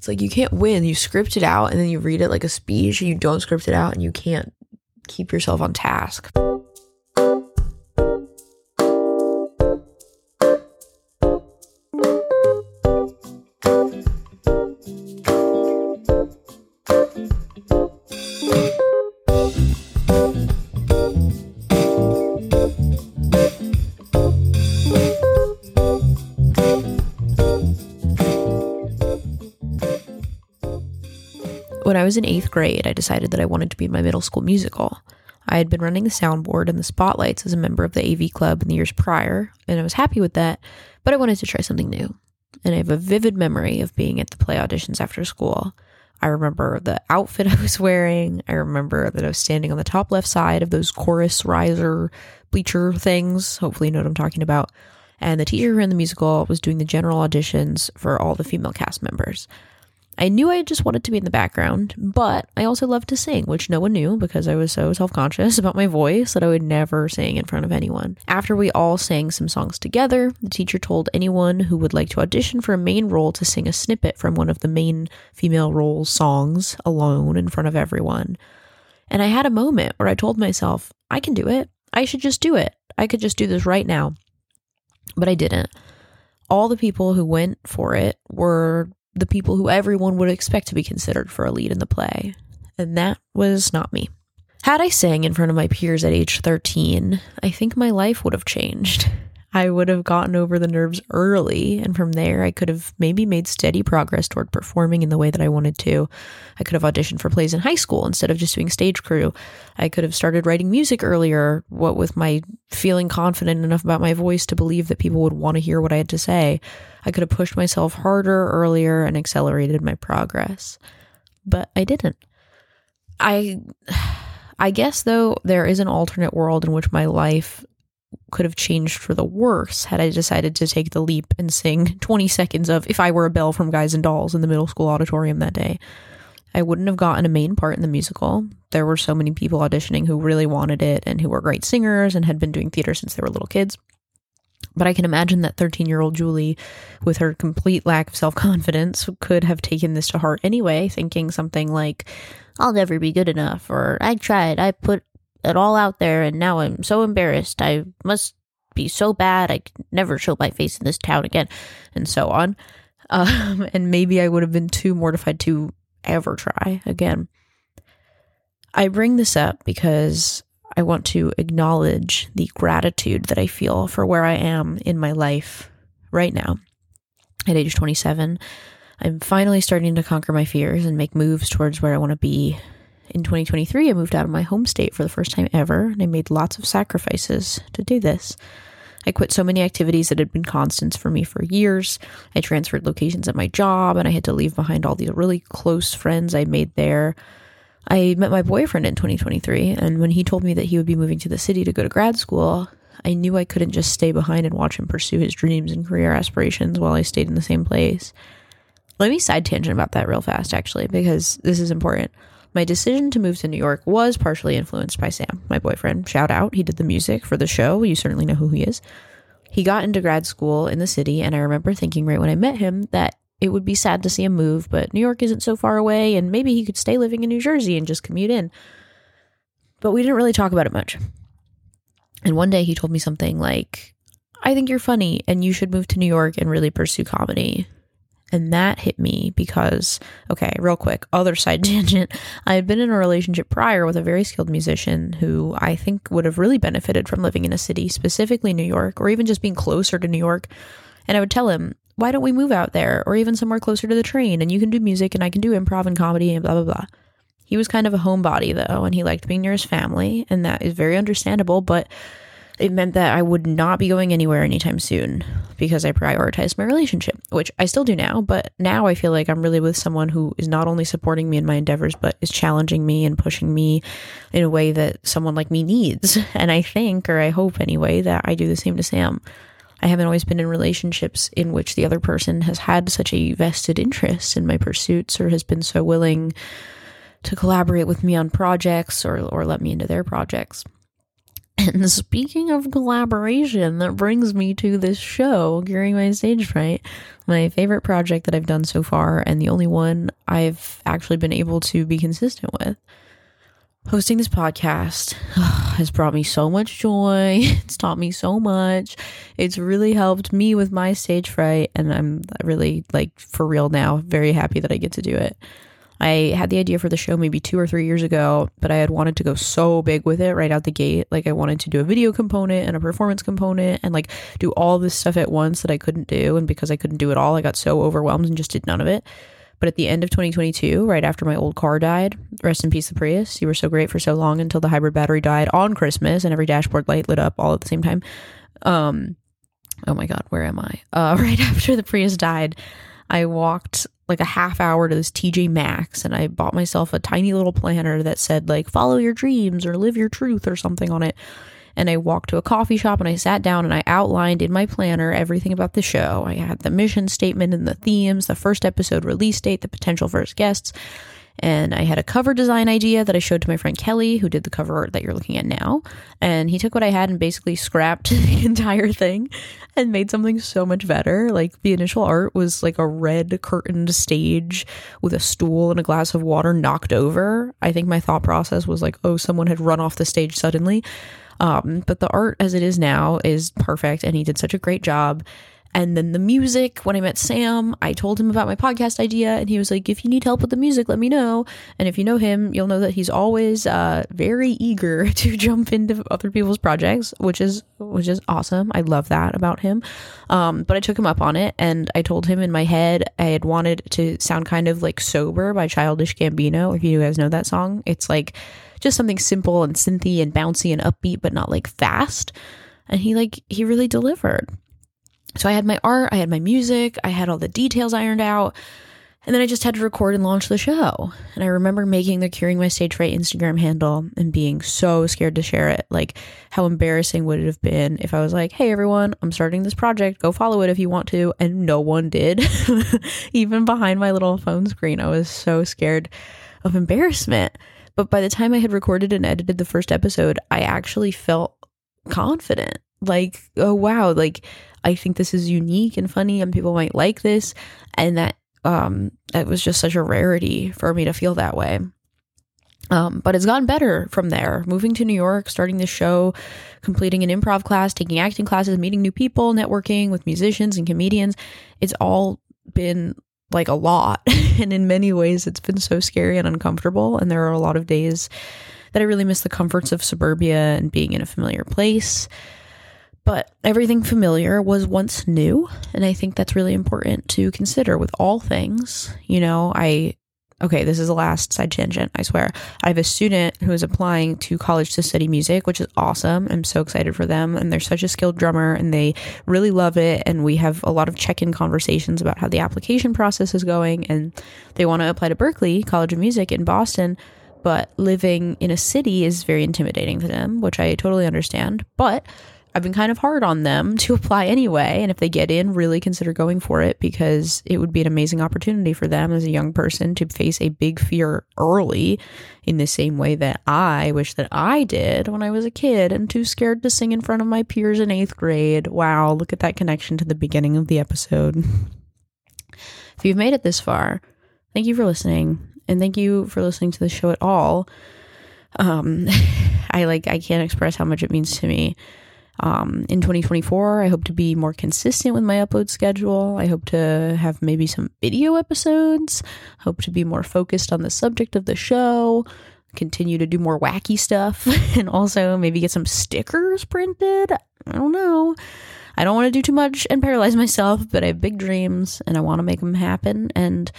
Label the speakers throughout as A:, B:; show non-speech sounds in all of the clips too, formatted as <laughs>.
A: It's like you can't win. You script it out and then you read it like a speech you don't script it out and you can't keep yourself on task. When I was in eighth grade, I decided that I wanted to be in my middle school musical. I had been running the soundboard and the spotlights as a member of the AV club in the years prior, and I was happy with that, but I wanted to try something new. And I have a vivid memory of being at the play auditions after school. I remember the outfit <laughs> I was wearing. I remember that I was standing on the top left side of those chorus riser bleacher things. Hopefully, you know what I'm talking about. And the teacher who ran the musical was doing the general auditions for all the female cast members. I knew I just wanted to be in the background, but I also loved to sing, which no one knew because I was so self conscious <laughs> about my voice that I would never sing in front of anyone. After we all sang some songs together, the teacher told anyone who would like to audition for a main role to sing a snippet from one of the main female role songs alone in front of everyone. And I had a moment where I told myself, I can do it. I should just do it. I could just do this right now. But I didn't. All the people who went for it were the people who everyone would expect to be considered for a lead in the play. And that was not me. Had I sang in front of my peers at age 13, I think my life would have changed. I would have gotten over the nerves early, and from there, I could have maybe made steady progress toward performing in the way that I wanted to. I could have auditioned for plays in high school instead of just doing stage crew. I could have started writing music earlier, what with my feeling confident enough about my voice to believe that people would want to hear what I had to say. I could have pushed myself harder earlier and accelerated my progress. But I didn't. I <sighs> I guess though there is an alternate world in which my life could have changed for the worse had I decided to take the leap and sing <laughs> 20 seconds of If I Were a Bell from Guys and Dolls in the middle school auditorium that day. I wouldn't have gotten a main part in the musical. There were so many people auditioning who really wanted it and who were great singers and had been doing theater since they were little kids. But I can imagine that 13 year old Julie, with her complete lack of self confidence, could have taken this to heart anyway, thinking something like, I'll never be good enough, or I tried, I put it all out there, and now I'm so embarrassed. I must be so bad. I never show my face in this town again, and so on. <laughs> Um, and maybe I would have been too mortified to ever try again. I bring this up because I want to acknowledge the gratitude that I feel for where I am in my life right now. At age 27, I'm finally starting to conquer my fears and make moves towards where I want to be. In 2023, I moved out of my home state for the first time ever, and I made lots of sacrifices to do this. I quit so many activities that had been constants for me for years. I transferred locations at my job, and I had to leave behind all these really close friends I made there. I met my boyfriend in 2023, and when he told me that he would be moving to the city to go to grad school, I knew I couldn't just stay behind and watch him pursue his dreams and career aspirations while I stayed in the same place. Let me side tangent about that real fast, actually, because this is important. My decision to move to New York was partially influenced by Sam, my boyfriend. Shout out. He did the music for the show. You certainly know who he is. He got into grad school in the city, and I remember thinking right when I met him that it would be sad to see him move, but New York isn't so far away, and maybe he could stay living in New Jersey and just commute in. But we didn't really talk about it much. And one day he told me something like, I think you're funny and you should move to New York and really pursue comedy. And that hit me because, okay, real quick, other side <laughs> tangent. I had been in a relationship prior with a very skilled musician who I think would have really benefited from living in a city, specifically New York, or even just being closer to New York. And I would tell him, why don't we move out there or even somewhere closer to the train and you can do music and I can do improv and comedy and blah, blah, blah. He was kind of a homebody though, and he liked being near his family, and that is very understandable, but it meant that I would not be going anywhere anytime soon because I prioritized my relationship, which I still do now. But now I feel like I'm really with someone who is not only supporting me in my endeavors, but is challenging me and pushing me in a way that someone like me needs. <laughs> And I think, or I hope anyway, that I do the same to Sam. I haven't always been in relationships in which the other person has had such a vested interest in my pursuits or has been so willing to collaborate with me on projects or, or let me into their projects. And speaking of collaboration, that brings me to this show, Curing My Stage Fright, my favorite project that I've done so far, and the only one I've actually been able to be consistent with. Hosting this podcast <sighs> has brought me so much joy. <laughs> It's taught me so much. It's really helped me with my stage fright, and I'm really, like, for real now, very happy that I get to do it. I had the idea for the show maybe two or three years ago, but I had wanted to go so big with it right out the gate. Like, I wanted to do a video component and a performance component and like do all this stuff at once that I couldn't do. And because I couldn't do it all, I got so overwhelmed and just did none of it. But at the end of 2022, right after my old car died, rest in peace, the Prius. You were so great for so long until the hybrid battery died on Christmas and every dashboard light lit up all at the same time. Um, oh my God, where am I? Uh, <laughs> right after the Prius died, I walked like a half hour to this TJ Maxx and I bought myself a tiny little planner that said like follow your dreams or live your truth or something on it. And I walked to a coffee shop and I sat down and I outlined in my planner everything about the show. I had the mission statement and the themes, the first episode release date, the potential first guests. And I had a cover design idea that I showed to my friend Kelly, who did the cover art that you're looking at now. And he took what I had and basically scrapped <laughs> the entire thing and made something so much better. Like the initial art was like a red curtained stage with a stool and a glass of water knocked over. I think my thought process was like, oh, someone had run off the stage suddenly. Um, but the art as it is now is perfect, and he did such a great job. And then the music, when I met Sam, I told him about my podcast idea, and he was like, If you need help with the music, let me know. And if you know him, you'll know that he's always uh, very eager <laughs> to jump into other people's projects, which is which is awesome. I love that about him. Um, but I took him up on it, and I told him in my head I had wanted to sound kind of like Sober by Childish Gambino. If you guys know that song, it's like just something simple and synthy and bouncy and upbeat, but not like fast. And he like he really delivered. So I had my art, I had my music, I had all the details ironed out. And then I just had to record and launch the show. And I remember making the Curing My Stage Fright Instagram handle and being so scared to share it. Like, how embarrassing would it have been if I was like, hey, everyone, I'm starting this project. Go follow it if you want to. And no one did. <laughs> Even behind my little phone screen, I was so scared of embarrassment. But by the time I had recorded and edited the first episode, I actually felt confident. Like, oh, wow, like, I think this is unique and funny and people might like this. And that, um, that was just such a rarity for me to feel that way. Um, but it's gotten better from there. Moving to New York, starting the show, completing an improv class, taking acting classes, meeting new people, networking with musicians and comedians. It's all been like a lot. <laughs> and in many ways, it's been so scary and uncomfortable. And there are a lot of days that I really miss the comforts of suburbia and being in a familiar place. But everything familiar was once new. And I think that's really important to consider with all things. You know, I okay, this is the last side tangent, I swear. I have a student who is applying to college to study music, which is awesome. I'm so excited for them. And they're such a skilled drummer and they really love it. And we have a lot of check in conversations about how the application process is going. And they want to apply to Berklee College of Music in Boston. But living in a city is very intimidating to them, which I totally understand. But I've been kind of hard on them <laughs> to apply anyway. And if they get in, really consider going for it because it would be an amazing opportunity for them as a young person to face a big fear early in the same way that I wish that I did when I was a kid and too scared to sing in front of my peers in eighth grade. Wow, look at that connection to the beginning of the episode. <laughs> if you've made it this far, thank you for listening. And thank you for listening to the show at all. Um, <laughs> I like, I can't express how much it means to me. Um, in 2024, I hope to be more consistent with my upload schedule. I hope to have maybe some video episodes. Hope to be more focused on the subject of the show. Continue to do more wacky stuff <laughs> and also maybe get some stickers printed. I don't know. I don't want to do too much and paralyze myself, but I have big dreams and I want to make them happen. And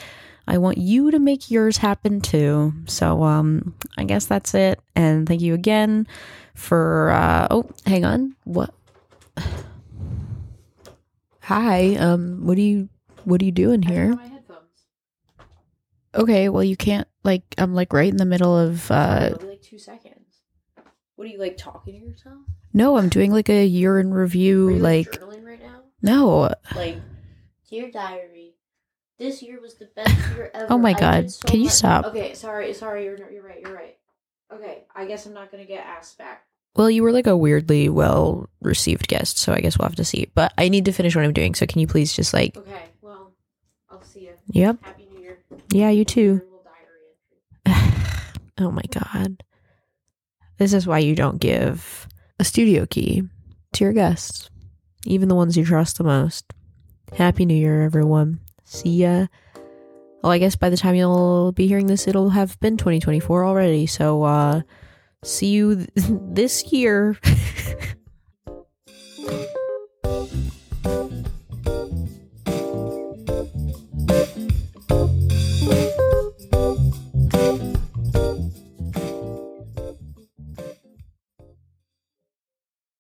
A: I want you to make yours happen too. So um, I guess that's it. And thank you again for uh oh hang on. What? Hi um what are you what are you doing here? Okay well you can't like i'm like right in the middle of uh
B: like two seconds. What are you like talking to yourself?
A: No i'm doing like a year in review like
B: journaling right now?
A: No.
B: Like dear diary this year was the best year oh ever
A: Oh my God.
B: so
A: Can you stop?
B: okay sorry sorry you're you're right you're right okay i guess i'm not gonna get asked back
A: Well, you were like a weirdly well received guest, so I guess we'll have to see. But I need to finish what I'm doing, so can you please just like,
B: Okay, well, I'll see you.
A: yep,
B: Happy New Year.
A: yeah, you too.
B: Your little diary entry.
A: oh my god. This is why you don't give a studio key to your guests, even the ones you trust the most. Happy New Year, everyone. See ya. Well, I guess by the time you'll be hearing this, it'll have been 2024 already. So, uh, see you th- <laughs> this year. <laughs>